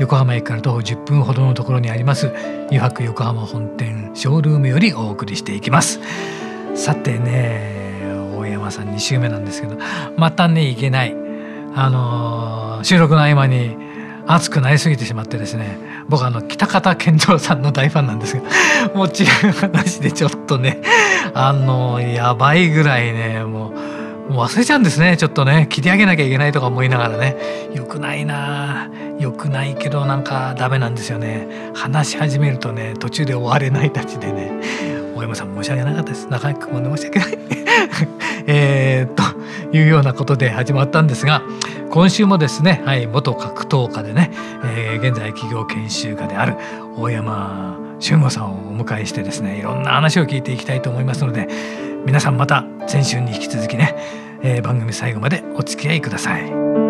横浜駅から徒歩10分ほどのところにあります油白横浜本店ショールームよりお送りしていきます。さてね大山さん2週目なんですけどまたねいけない。あのー、収録の合間に熱くなりすぎてしまってですね僕あの北方健三さんの大ファンなんですけど もう違う話でちょっとねあのやばいぐらいねもうもう忘れちゃうんですねちょっとね切り上げなきゃいけないとか思いながらねよくないなよくないけどなんかダメなんですよね。話し始めるとね途中で終われないたちでね大山さん申し訳なかったです。中居君も申し訳ない。えというようなことで始まったんですが今週もですね、はい、元格闘家でね、えー、現在企業研修家である大山俊吾さんをお迎えしてですねいろんな話を聞いていきたいと思いますので皆さんまた先週に引き続きね、えー、番組最後までお付き合いください。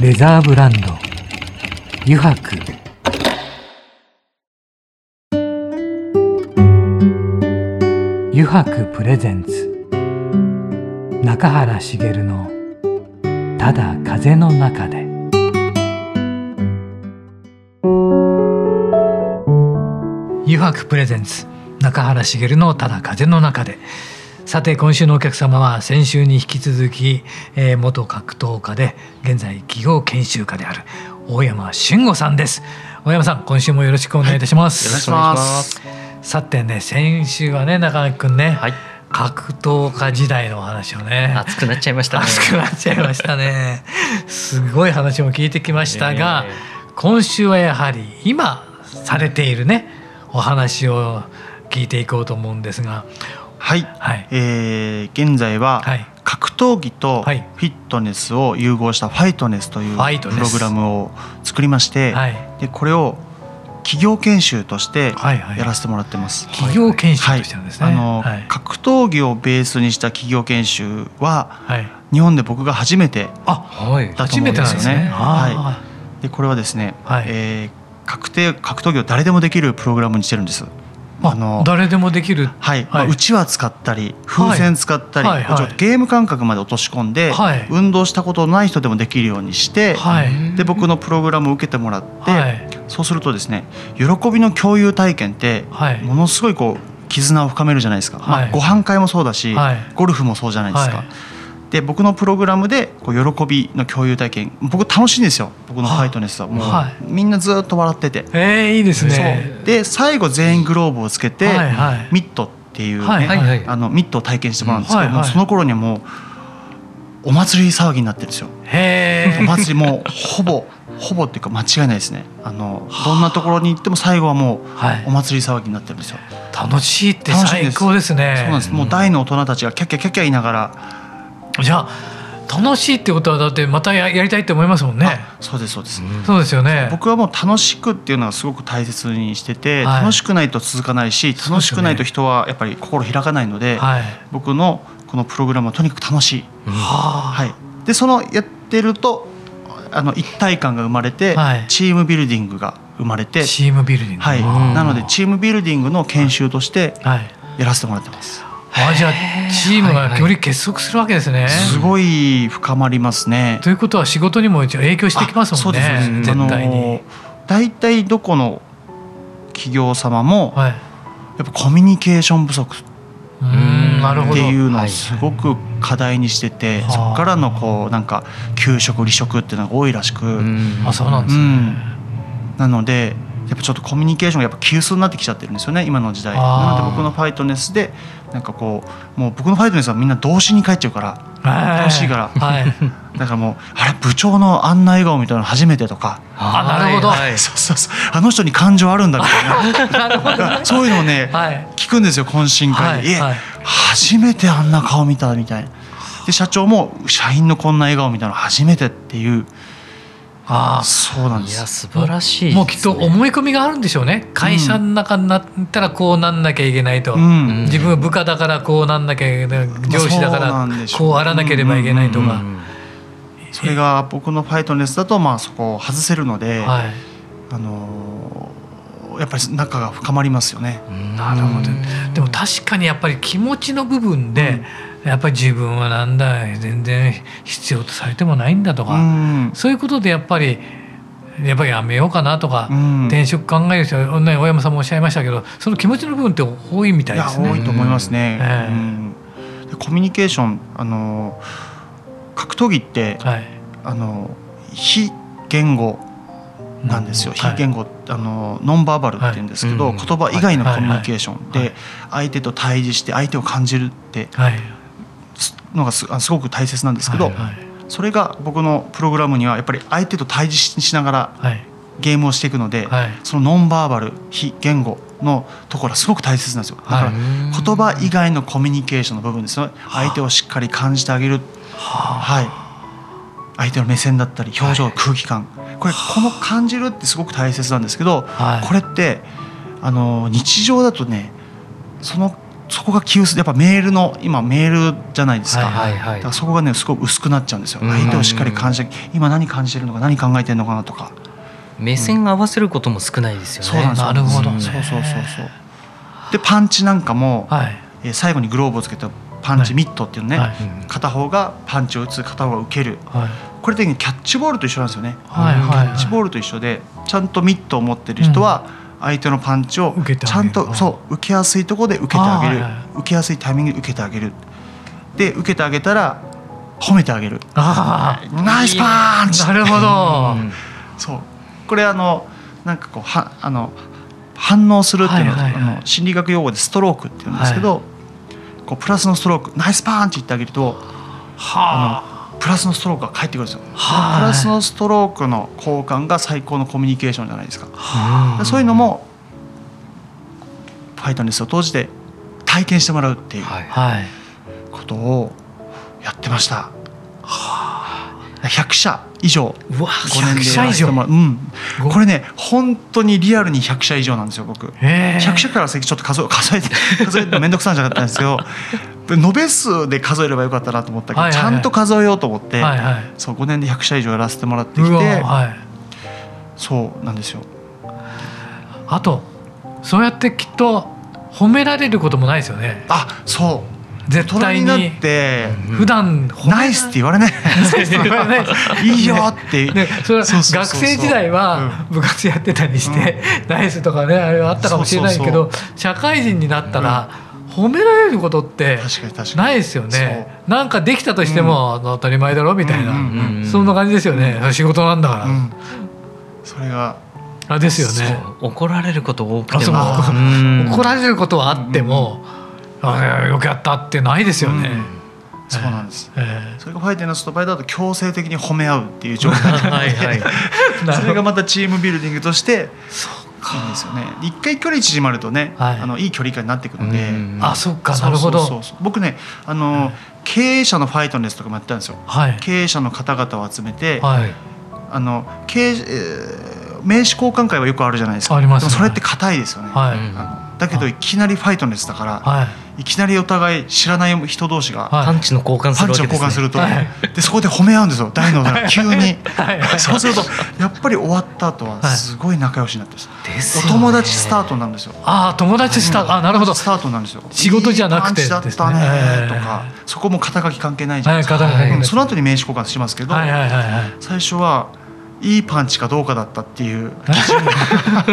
レザーブランド。油白油白プレゼンツ。中原茂の「ただ風の中で」油白プレゼンツ。中原茂のただ風の中で。さて今週のお客様は先週に引き続き、えー、元格闘家で現在企業研修家である大山俊吾さんです。大山さん今週もよろしくお願いいたします、はい、よろしくお願いします。さてね先週はね中垣君ね、はい、格闘家時代のお話をね熱くなっちゃいましたね。熱くなっちゃいましたね。すごい話も聞いてきましたが、えー、今週はやはり今されているねお話を聞いていこうと思うんですがはい、はい、えー、現在は格闘技とフィットネスを融合したファイトネスというプログラムを作りまして、はい、でこれを企業研修としてやらせてもらってます。はいはい、企業研修としてですね。はい、あの、はい、格闘技をベースにした企業研修は、はい、日本で僕が初めてだと思うんですよね。はい。でこれはですね、はい、えー、確定格闘技を誰でもできるプログラムにしてるんです。あの誰でもできる、はい、はい、まあ、うちわ使ったり風船使ったり、はいはい。はい、ゲーム感覚まで落とし込んで、はい、運動したことない人でもできるようにして、はい、で僕のプログラムを受けてもらって、そうするとですね喜びの共有体験ってものすごいこう絆を深めるじゃないですか、まあ、ご飯会もそうだし、ゴルフもそうじゃないですか。で僕のプログラムでこう喜びの共有体験。僕楽しいんですよ。僕のファイトネスは。もう、はい、みんなずっと笑ってて。えー、いいですね。で最後全員グローブをつけて、はいはい、ミットっていうね、はいはい、あのミットを体験してもらうんですけど、はいはい、その頃にはもうお祭り騒ぎになってるんですよ。お祭りもうほぼほぼっていうか間違いないですね。あのどんなところに行っても最後はもうお祭り騒ぎになってるんですよ、楽しいって最高ですね。そうなんです。もう大の大人たちがキャッキャキャッキャ言いながらじゃあ楽しいってことはだってまたややりたいって思いますもんね。そうですそうです、うん、そうですよね。僕はもう楽しくっていうのはすごく大切にしてて、はい、楽しくないと続かないし楽しくないと人はやっぱり心開かないので、はい、僕のこのプログラムはとにかく楽しい。うん、はい。でそのやってるとあの一体感が生まれて、はい、チームビルディングが生まれてチームビルディング。はい。なのでチームビルディングの研修としてやらせてもらってます。あじゃあチームがより結束するわけですね、はいはい、すごい深まりますね。ということは仕事にも影響してきますもんね。絶対に。大体どこの企業様も、はい、やっぱコミュニケーション不足うんっていうのをすごく課題にしてて、そこからのこうなんか給食離職っていうのが多いらしく、あそうなんですね、なのでやっぱちょっとコミュニケーションがやっぱ急須になってきちゃってるんですよね今の時代。なので僕のファイトネスでなんかこうもう僕のファイトネスはみんな動詞に帰っちゃうから楽しいから、はい、だからもうあれ部長のあんな笑顔みたいなの初めてとか。あなるほど、はい、そうそうそう。あの人に感情あるんだみたいな。そういうのをね、はい、聞くんですよ懇親会。で、はい、初めてあんな顔見たみたいな。で社長も社員のこんな笑顔みたいなの初めてっていうああそうなんです。いや素晴らしい、ね、もうきっと思い込みがあるんでしょうね。会社の中になったらこうなんなきゃいけないと、うん、自分は部下だからこうなんなきゃいけない上司だからこうあらなければいけないとか、それが僕のファイトネスだとまあそこを外せるので、はい、あのやっぱり仲が深まりますよね。なるほど、でも確かにやっぱり気持ちの部分で、うんやっぱり自分はなんだ全然必要とされてもないんだとか、うん、そういうことでやっぱりやっぱりやめようかなとか、うん、転職考える人は、ね、大山さんもおっしゃいましたけどその気持ちの部分って多いみたいですね。多いと思いますね。えー、コミュニケーションあの格闘技って、はい、あの非言語なんですよ、うん、非言語、はい、あのノンバーバルって言うんですけど、はい、言葉以外のコミュニケーションで相手と対峙して相手を感じるって、はい、のがすすごく大切なんですけど、はいはい、それが僕のプログラムにはやっぱり相手と対峙しながらゲームをしていくので、はい、そのノンバーバル非言語のところはすごく大切なんですよ。だから言葉以外のコミュニケーションの部分ですね。相手をしっかり感じてあげる。はい。相手の目線だったり表情、空気感。これこの感じるってすごく大切なんですけど、これってあの日常だとねそのそこが急すやっぱメールの今メールじゃないですか,、はいはいはい、だからそこがねすごく薄くなっちゃうんですよ、相手をしっかり感じて今何感じてるのか何考えてるのかなとか。目線合わせることも少ないですよね、そうなんですなるほど、そうそうそうそう。でパンチなんかも、はい、えー、最後にグローブをつけたパンチミットっていうね、はい、片方がパンチを打つ片方が受ける、はい、これ的にキャッチボールと一緒なんですよね、はいはいはい、キャッチボールと一緒でちゃんとミットを持ってる人は、うん相手のパンチをちゃんとそう受けやすいところで受けてあげる、受けやすいタイミングで受けてあげる。で受けてあげたら褒めてあげる。ナイスパンチ。なるほど、そう。これあのなんかこうはあの反応するっていうの,、はあの心理学用語でストロークっていうんですけど、はい、こうプラスのストロークナイスパンチ言ってあげるとはあプラスのストロークが返ってくるんですよ、プラスのストロークの交換が最高のコミュニケーションじゃないですか、そういうのもファイトネスを通じて体験してもらうっていうことをやってました、100社以上5年でやらせてもらう、うん、これね本当にリアルに100社以上。なんですよ僕100社から先ちょっと数え数えて数えるの面倒くさいん。じゃなかったんですけど延べ数で数えればよかったなと思ったけど、ちゃんと数えようと思って、はいはい、そう5年で100社以上やらせてもらってきて、はい、そうなんですよ。あとそうやってきっと褒められることもないですよね。あそう。絶対に。なって普段ナイスって言われない。い。いよって。それは学生時代は部活やってたりして、ナイスとかねあれはあったかもしれないけど社会人になったら、褒められることってないですよね。なんかできたとしても当たり前だろみたいな、そんな感じですよね、仕事なんだから、それが。あですよね。怒られること多くても。怒られることはあっても、あよくやったってないですよね、そうなん。です、え。ー、それがファイテナスと場合だと強制的に褒め合うっていう状態なのではい、それがまたチームビルディングとしていいんですよね。一回距離縮まるとね、はい、あのいい距離感になっていくので。あそっかなるほど。僕ねあの、はい、経営者のファイトネスとかもやったんですよ、はい、経営者の方々を集めて、はい、あの経営、えー、名刺交換会はよくあるじゃないですか。あります、ね、それって硬いですよね、はい、だけどい。きなりファイトネスだから、はい、いきなりお互い知らない人同士がパンチの交換するパンチの交換すると、はい、でそこで褒め合うんですよ。大の大急に。そうするとやっぱり終わった後はすごい仲良しになってお友達スタートなんですよ。ああ友達スタート。あなるほど。スタートなんですよ。仕事じゃなくて、ね、だったねとかそこも肩書き関係ないじゃないですか、はい、その後に名刺交換しますけど、最初はいいパンチかどうかだったっていう。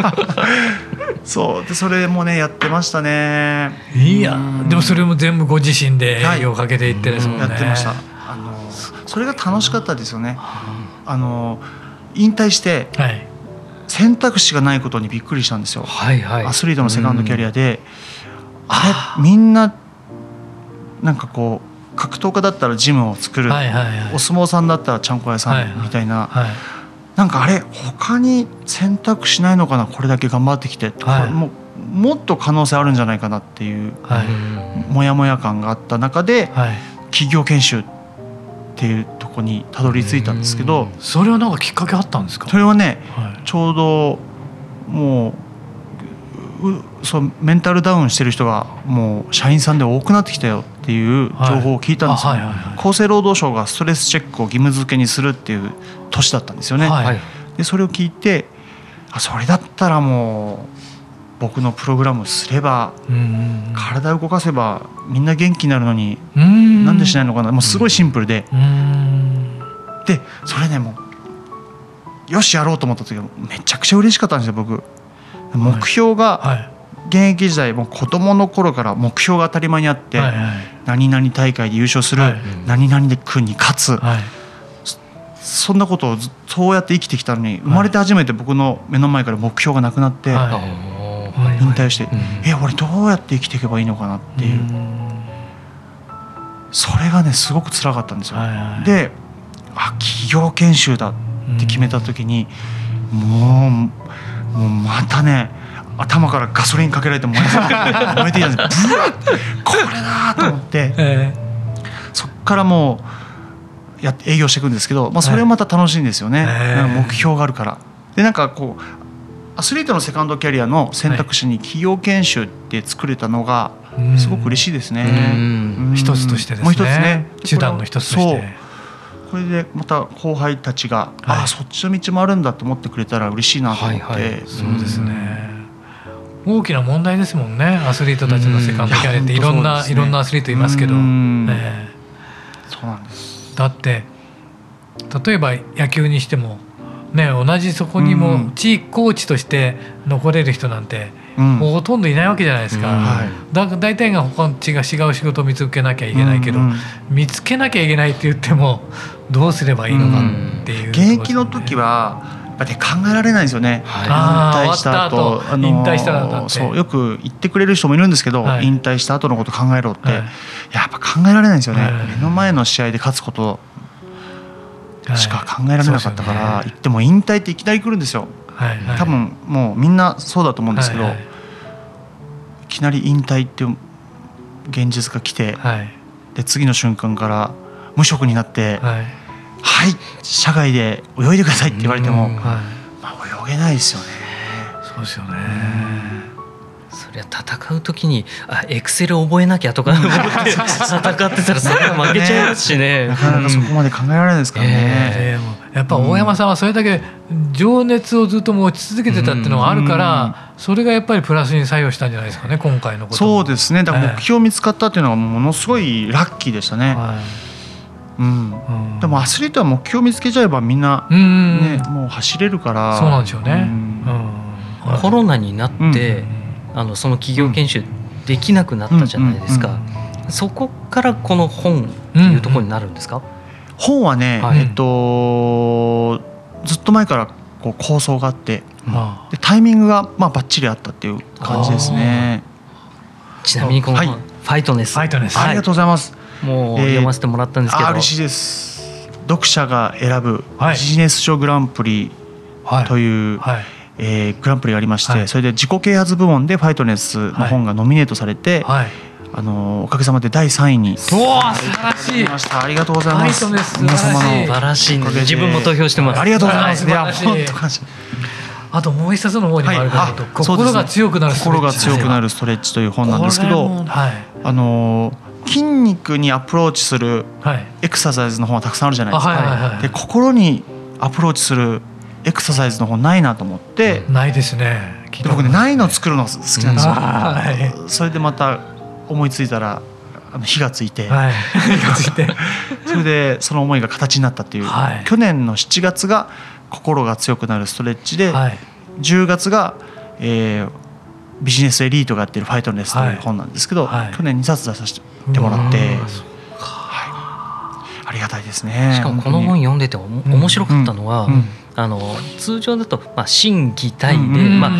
そう。でそれもねやってましたね。いやでもそれも全部ご自身で営業かけていってですもんね、やってました。あのそれが楽しかったですよね。あの引退して、選択肢がないことにびっくりしたんですよ、はいはい、アスリートのセカンドキャリアで、あれみんななんかこう格闘家だったらジムを作る、はいはいはい、お相撲さんだったらちゃんこ屋さんみたいな、はいはい、なんかあれ他に選択しないのかなこれだけ頑張ってきて、はい、ももっと可能性あるんじゃないかなっていう、はい、もやもや感があった中で、はい、企業研修っていうとこにたどり着いたんですけどそれはなんかきっかけあったんですか？それはね、ちょうどもうそうメンタルダウンしてる人がもう社員さんで多くなってきたよっていう情報を聞いたんですよ、厚生労働省がストレスチェックを義務付けにするっていう年だったんですよね。はい、でそれを聞いてあそれだったらもう僕のプログラムすれば体を動かせばみんな元気になるのになんでしないのかな。もうすごいシンプルで。でそれねもうよしやろうと思った時はめちゃくちゃ嬉しかったんですよ僕。目標が現役時代もう子供の頃から目標が当たり前にあって、何々大会で優勝する、何々で君に勝つ、そんなことをそうやって生きてきたのに生まれて初めて僕の目の前から目標がなくなって、引退して、え俺どうやって生きていけばいいのかなっていう、それがねすごく辛かったんですよ。であ企業研修だって決めた時に、もうもうまたね頭からガソリンかけられて燃え燃えていたんですブワッこれだと思って、えー、そっからもうや営業していくんですけど、まあ、それもまた楽しいんですよね、えー、目標があるから。でなんかこうアスリートのセカンドキャリアの選択肢に企業研修って作れたのがすごく嬉しいですね。一つとしてですね。もう一つね。手段の一つとして。これでまた後輩たちが、はい、ああそっちの道もあるんだと思ってくれたら嬉しいなと思って、はいはい、そう。ですね、大きな問題ですもんね。アスリートたちのセカンドキャリアって。いろんな、ね、いろんなアスリートいますけど、ね、そうなんです。だって例えば野球にしてもね同じそこにもチーコーチとして残れる人なんて、もうほとんどいないわけじゃないですか、はい、だ大体が他の違う違う仕事を見つけなきゃいけないけど、見つけなきゃいけないって言ってもどうすればいいのかっていう、ね、現役の時はぱり考えられないですよね、はい、引退した後あの引退した後そうよく言ってくれる人もいるんですけど、はい、引退した後のこと考えろって、はい、やっぱ考えられないですよね、目の前の試合で勝つことしか考えられなかったから、言っても引退っていきなり来るんですよ、はい。はい、多分もうみんなそうだと思うんですけど、はいはい、いきなり引退っていう現実が来て、はい、で次の瞬間から無職になって「はい、はい、社外で泳いでください」って言われても、はい、まあ、泳げないですよね。そうですよね。りゃ戦う時にあエクセル覚えなきゃとか 戦ってたらそれは負けちゃいますしね。なかなかそこまで考えられないですからね、えー、やっぱ大山さんはそれだけ情熱をずっと持ち続けてたっていうのがあるから、それがやっぱりプラスに作用したんじゃないですかね今回のことそうですね。だから目標見つかったっていうのがものすごいラッキーでしたね、はいうん、うん、でもアスリートは目標見つけちゃえばみんな、ね、もう走れるから。そうなんですよね、うん。コロナになって、うん。あのその企業研修できなくなったじゃないですか、そこからこの本っていうところになるんですか、本はね、はい、えっとずっと前からこう構想があって、でタイミングがまあバッチリあったっていう感じですね。ちなみにこの、はい、ファイトネス、ファイトネス、ありがとうございます。もう読ませてもらったんですけど、えー、嬉しいです。読者が選ぶビジネス書グランプリという、はい。はいえー、グランプリがありまして、はい、それで自己啓発部門でファイトネスの本がノミネートされて、はい、あのおかげさまで第3位に素晴らしい。ありがとうございます。皆様の素晴らしい。自分も投票してます。ありがとうございます。いや本当感謝。あともう一冊の方にもあるかと、はい、心が強くなる心が強くなるストレッチという本なんですけど、はい、あの筋肉にアプローチするエクササイズの本はたくさんあるじゃないですか。で心にアプローチするエクササイズの方ないなと思って、ないですね。で僕ねないの作るの好きなんですよ、はい、それでまた思いついたらあの火がついて、はい、火がついて。それでその思いが形になったっていう、はい、去年の7月が心が強くなるストレッチで、はい、10月が、えー、ビジネスエリートがやってる「ファイトネス」という本なんですけど、はい、去年2冊出させてもらって。ありがたいですね。しかもこの本読んでてお面白かったのは、うん。うん、あの通常だと、まあ、心技体で、まあ、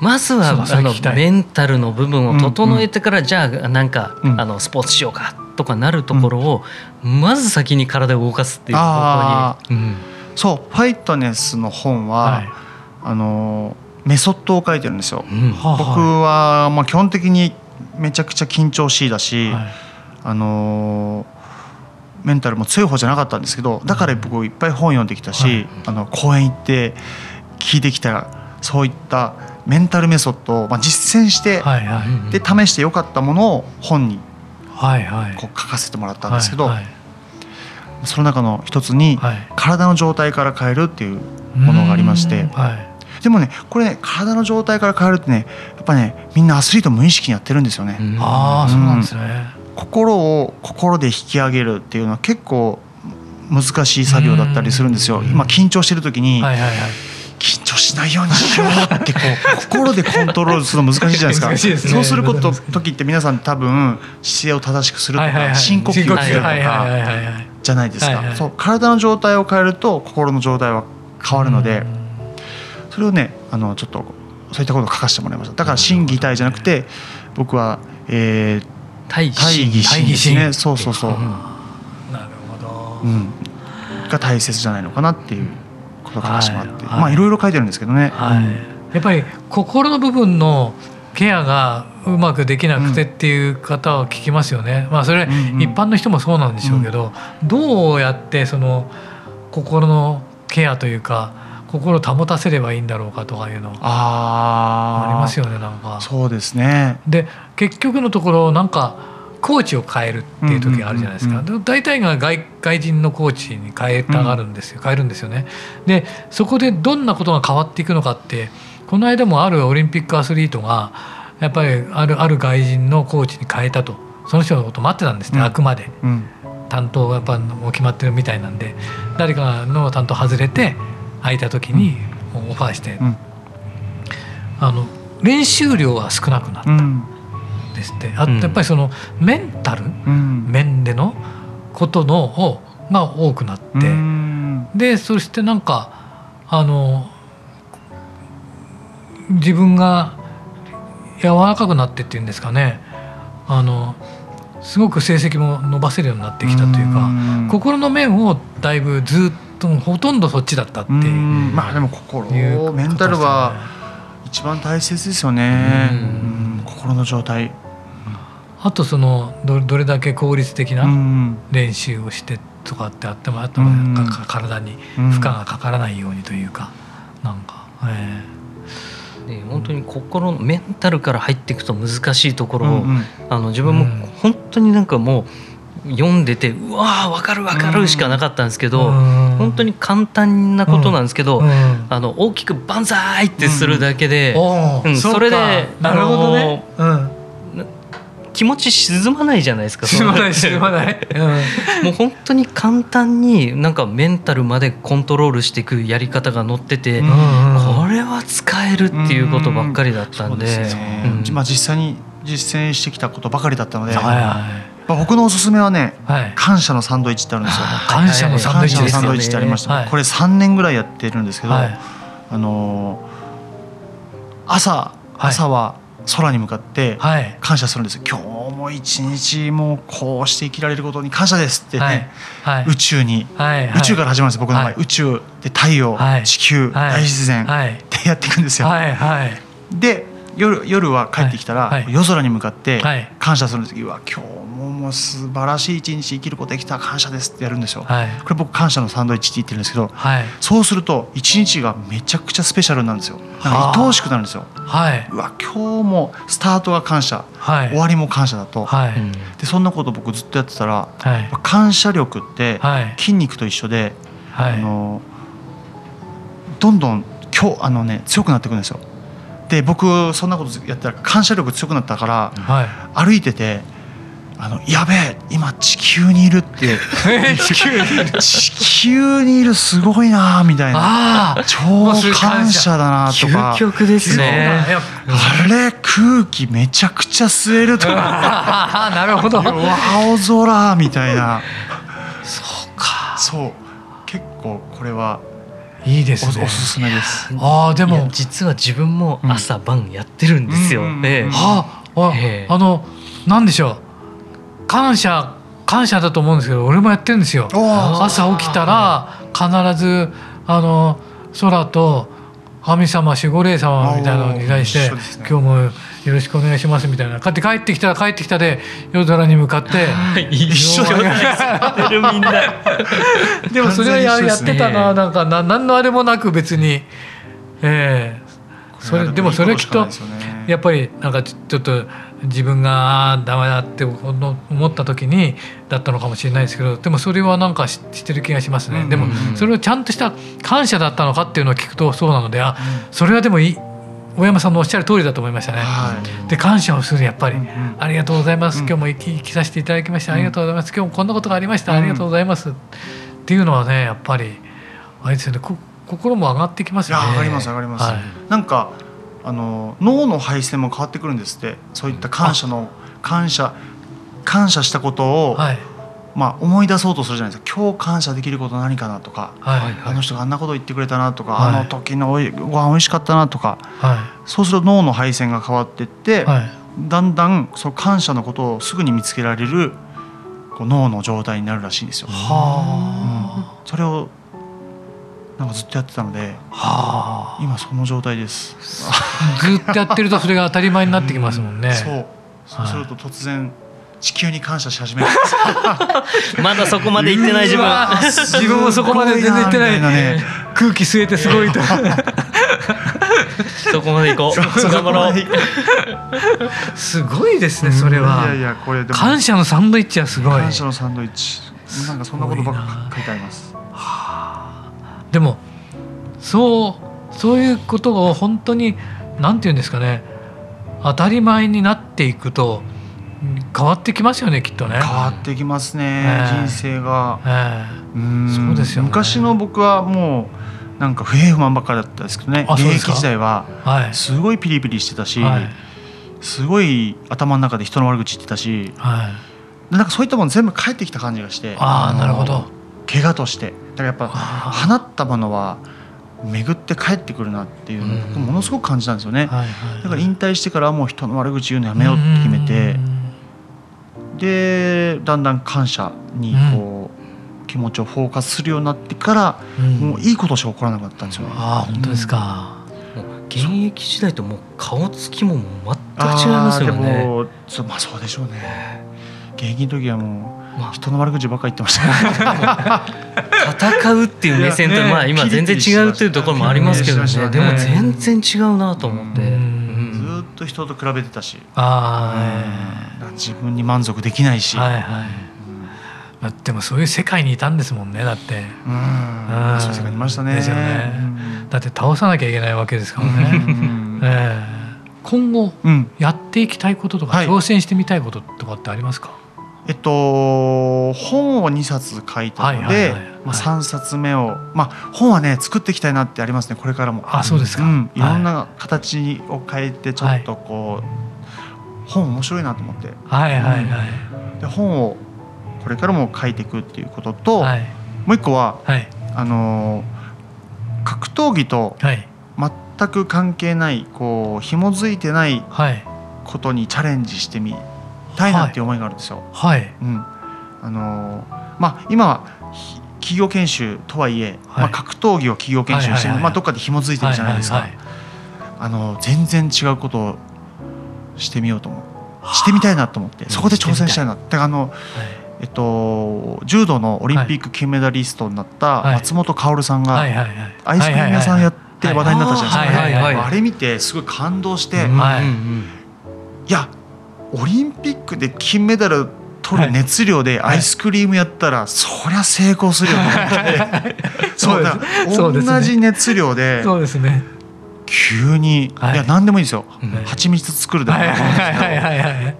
まずはあのメンタルの部分を整えてから、じゃあなん。か、あのスポーツしようかとかなるところを、まず先に体を動かすっていう方向に。そうファイトネスの本は、はい、あのメソッドを書いてるんですよ。うん、僕はまあ基本的にめちゃくちゃ緊張しいだし、はい、あのメンタルも強い方じゃなかったんですけどだから僕いっぱい本読んできたし、はい、あの講演行って聞いてきたそういったメンタルメソッドを、まあ、実践して、はいはい、で試してよかったものを本にこう書かせてもらったんですけど、はいはい、その中の一つに、体の状態から変えるっていうものがありまして。でもねこれね体の状態から変えるってねやっぱねみんなアスリート無意識にやってるんですよね。ああそうなんですね、心を心で引き上げるっていうのは結構難しい作業だったりするんですよ。今緊張してる時に、はいはいはい。緊張しないようにしようってこう 心でコントロールするの難しいじゃないですか。ね、そうすること時って皆さん多分姿勢を正しくするとか、深呼吸するとかじゃないですか、そう体の状態を変えると心の状態は変わるのでそれをねあのちょっとそういったことを書かせてもらいました。だから心技体じゃなくて僕は、えー、大義心ですね。そうそうそう、なるほど、うん、が大切じゃないのかなっていうことから始まって、はい、まあいろいろ書いてるんですけどね、はい、やっぱり心の部分のケアがうまくできなくてっていう方は聞きますよね。まあそれ一般の人もそうなんでしょうけど、どうやってその心のケアというか心を保たせればいいんだろうかとかいうのありますよねなんか。そうですね。で結局のところなんかコーチを変えるっていう時があるじゃないですか。大体が外外人のコーチに変えたがるんですよ、変えるんですよね。でそこでどんなことが変わっていくのかってこの間もあるオリンピックアスリートがやっぱりあるある外人のコーチに変えたと。その人のこと待ってたんですね、うん、あくまで、うん、担当がやっぱもう決まってるみたいなんで誰かの担当外れて空いた時にオファーして、うん、あの練習量が少なくなった。ですって。あとやっぱりそのメンタル面でのことの方が多くなって、でそしてなんかあの自分が柔らかくなってっていうんですかね。あのすごく成績も伸ばせるようになってきたというか心の面をだいぶずっとほとんどそっちだったってまあでも心メンタルは一番大切ですよね。心の状態。あとそのどどれだけ効率的な練習をしてとかってあってもあと体に負荷がかからないようにというかなんか、えー、で本当に心のメンタルから入っていくと難しいところを、うんうん、あの自分も本当になんかもう読んでてうわ分かる分かるしかなかったんですけど、うん、本当に簡単なことなんですけど、うん。うん、あの大きく「万歳!」ってするだけで、うん。それでなるほどね、気持ち沈まないじゃないですか沈まない沈まない、うん、もう本当に簡単になんかメンタルまでコントロールしていくやり方が載ってて、これは使えるっていうことばっかりだったんで。で、まあ、実際に実践してきたことばかりだったので、はいはい僕のおすすめはね、はい、感謝のサンドイッチってあるんですよ。感謝のサンドイッチ、ってありました、はい、これ3年ぐらいやってるんですけど、はい、あのー、朝朝は空に向かって感謝するんです、はい、今日も一日もこうして生きられることに感謝ですってね、宇宙に、宇宙から始まるんです僕の場合、宇宙で太陽、地球、大自然ってやっていくんですよ。で夜夜は帰ってきたら、夜空に向かって感謝するんですうわ今日もう素晴らしい一日生きることできた。感謝ですってやるんですよ、はい、これ僕感謝のサンドイッチって言ってるんですけど、はい、そうすると一日がめちゃくちゃスペシャルなんですよ。なんか愛おしくなるんですよ、はい、うわ今日もスタートが感謝、はい、終わりも感謝だと、はい、でそんなこと僕ずっとやってたら、はい、感謝力って筋肉と一緒で、はい、あのどんどん今日あのね強くなっていくんですよで僕そんなことやったら感謝力強くなったから、はい、歩いててああのやべえ今地球にいるって 地球にいる。地球にいるすごいなみたいな。超感謝だなとか。究極ですね。あれ空気めちゃくちゃ吸えるとか。なるほど。青空みたいな。そうか。そう。結構これはいいですね。おすすめです。ああでも。実は自分も朝晩やってるんですよ、ええ、はあ、ええ、あのなんでしょう。感謝感謝だと思うんですけど俺もやってるんですよ。朝起きたら必ずあの空と神様守護霊様みたいなのに対して「今日もよろしくお願いします」みたいな。かって帰ってきたら帰ってきたで夜空に向かって一緒でみん。なでもそれはやってたななんか な何のあれもなく別に。ええ。それでもそれきっとやっぱりなんかちょっと自分がダメだって思った時にだったのかもしれないですけどでもそれはなんかしてる気がしますね、でもそれをちゃんとした感謝だったのかっていうのを聞くとそうなのであそれはでもいい大山さんのおっしゃる通りだと思いましたね。はい、で感謝をするやっぱり、うんうん、ありがとうございます、今日も生きさせていただきましてありがとうございます、今日もこんなことがありました、ありがとうございます、っていうのはねやっぱりあれですよね。心も上がってきますよね。上がります上がります。はい、なんかあの脳の配線も変わってくるんですって。そういった感謝の感謝感謝したことを、はい、まあ、思い出そうとするじゃないですか。今日感謝できること何かなとか、はい。はい、あの人があんなこと言ってくれたなとか、はい、あの時のご飯美味しかったなとか、はい、そうすると脳の配線が変わっていって、だんだんその感謝のことをすぐに見つけられるこう脳の状態になるらしいんですよ。はうん、それをなんかずっとやってたので、はあ、今その状態です。ずっとやってるとそれが当たり前になってきますもんね、うん、そう。そうすると突然地球に感謝し始める。まだそこまで行ってない自分。自分もそこまで全然行ってない。ね空気吸えてすごいと。そこまで行こう。頑張ろう。すごいですねそれは、いやいやこれ感謝のサンドイッチはすごい。感謝のサンドイッチ。なんかそんなことばっか書いてありますでもそうそういうことを本当に何て言うんですかね当たり前になっていくと変わってきますよねきっとね。変わってきますね、えー、人生が、えー、そうですよ、ね、昔の僕はもうなんか不平不満ばっかりだったんですけどね現役時代はすごいピリピリしてたし、はい、すごい頭の中で人の悪口言ってたし、はい、なんかそういったもの全部返ってきた感じがしてああなるほど怪我として。だからやっぱ放ったものは巡って帰ってくるなっていうのをものすごく感じたんですよね、だから引退してからはもう人の悪口言うのやめようって決めて。でだんだん感謝にこう気持ちをフォーカスするようになってからもういいことしか起こらなかったんですよ。ね。あ本当ですか、現役時代ともう顔つきも全く違いますよね。でもまあそうでしょうね。現役の時はもう人の悪口ばっかり言ってました。戦うっていう目線と、まあ今全然違うっていうところもありますけどね。でも全然違うなと思って、ずっと人と比べてたし。あ自分に満足できないし、はいはい。まあ、でもそういう世界にいたんですもんねだって。うん。そういう世界にいましたね。ですよね、だって倒さなきゃいけないわけですからね、えー、今後やっていきたいこととか、挑戦してみたいこととかってありますか、えっと、本を2冊書いたので、まあ、3冊目を、まあ、本はね作っていきたいなってありますねこれからも。あそうですか、うん、い。ろんな形を変えてちょっとこう、はい、本面白いなと思って、はいはいはい、で本をこれからも書いていくっていうことと、はい、もう一個は、はい、あの格闘技と全く関係ないこう紐づいてない。ことにチャレンジしてみたいなっていう思いがあるんですよ。はい、うん、あのまあ今は企業研修とはいえ、はい、まあ、格闘技を企業研修して、まあ、どっかで紐づいてるじゃないですか、あの全然違うことをしてみようと思う。してみたいなと思ってそこで挑戦したいなって。あの、えっと、柔道のオリンピック金メダリストになった松本薫さんがアイスクリーム屋さんやって話題になったじゃないですか。あれ見てすごい感動して、いやオリンピックで金メダル取る熱量でアイスクリームやったら、そりゃ成功するよと思ってそうだ同じ熱量でそうですね。急に、い、や何でもいいですよ、蜂蜜作るでも。い。い。ですけど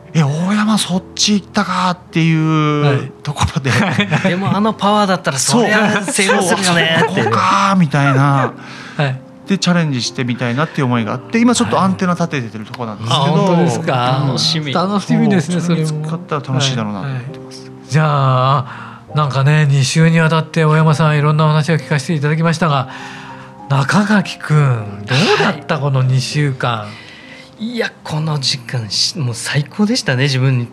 「え大山そっち行ったかっていうところで、はい、でもあのパワーだったらそりゃ成功するよねここかみたいな。はいでチャレンジしてみたいなっていう思いがあって今ちょっとアンテナ立ててるところなんですけど、本当ですか？楽しみ。楽しみですねそれも。使ったら楽しいだろうなと思ってます、はい。はい、じゃあなんかね2週にわたって大山さんいろんなお話を聞かせていただきましたが中垣くんどうだった、はい、この2週間？いやこの時間もう最高でしたね自分。に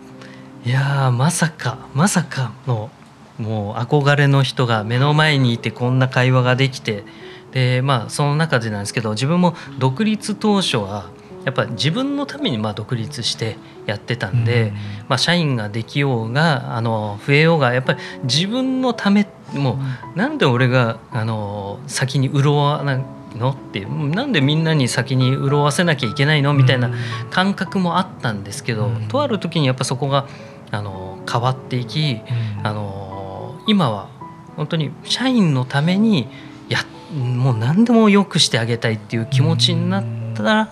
いやまさかまさかのもう憧れの人が目の前にいてこんな会話ができてでまあその中でなんですけど自分も独立当初はやっぱ自分のためにまあ独立してやってたんで、まあ、社員ができようがあの増えようがやっぱり自分のためもうなんで俺があの先に潤わないの？ってなんでみんなに先に潤わせなきゃいけないの？みたいな感覚もあったんですけど、とある時にやっぱそこがあの変わっていき、あの今は本当に社員のためにやもう何でもよくしてあげたいっていう気持ちになったら。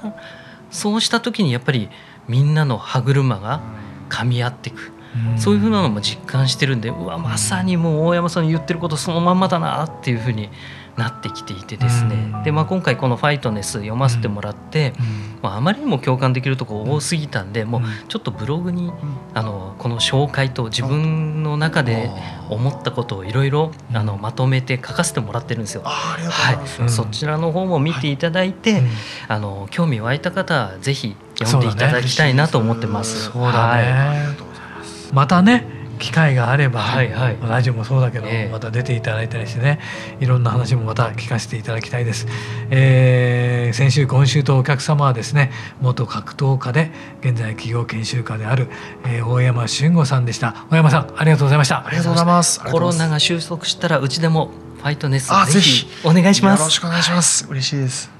そうした時にやっぱりみんなの歯車が噛み合っていく、うん、そういうふうなのも実感してるんでうわまさにもう大山さんの言ってることそのまんまだなっていうふうになってきていてですね、うん、で、まあ、今回この「ファイトネス」読ませてもらって、うん、まあ、あまりにも共感できるとこ多すぎたんでもうちょっとブログにあのこの紹介と自分の中で思ったことをいろいろまとめて書かせてもらってるんですよ。はい、そちらの方も見ていただいて、はい、あの興味湧いた方はぜひ読んでいただきたいなと思ってます。そうだね、はい、またね機会があれば、はいはい、ラジオもそうだけど、えー、また出ていただいたりしてねいろんな話もまた聞かせていただきたいです、えー、先週今週とお客様はですね元格闘家で現在企業研修家である、えー、大山俊吾さんでした。大山さんありがとうございました。ありがとうございます。コロナが収束したらうちでもファイトネスぜひお願いします。よろしくお願いします。嬉しいです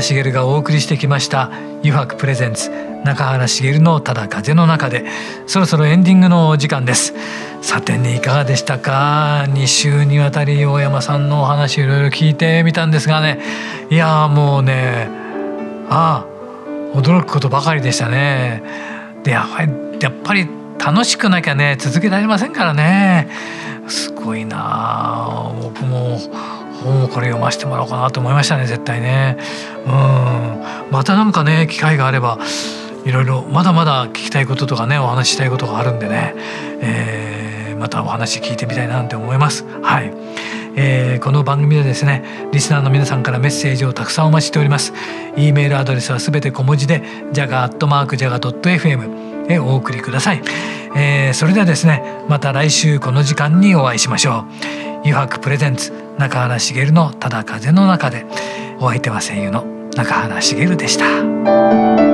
原茂がお送りしてきました「油白プレゼンツ中原茂のただ風の中で」そろそろエンディングの時間です。さてねいかがでしたか？2週にわたり大山さんのお話いろいろ聞いてみたんですがね。いやもうねああ驚くことばかりでしたね。でやっぱりっぱり楽しくなきゃね続けられませんからね。すごいなあ僕もおこれ読ませてもらおうかなと思いましたね絶対ね。うん。またなんかね機会があればいろいろまだまだ聞きたいこととかねお話ししたいことがあるんでね、えー、またお話聞いてみたいなって思います。はい、えー、この番組でですねリスナーの皆さんからメッセージをたくさんお待ちしております。e メールアドレスはすべて小文字で jaga.jaga.fm へお送りください、えー、それではですねまた来週この時間にお会いしましょう。油白プレゼンツ中原茂のただ風の中で。お相手は声優の中原茂でした。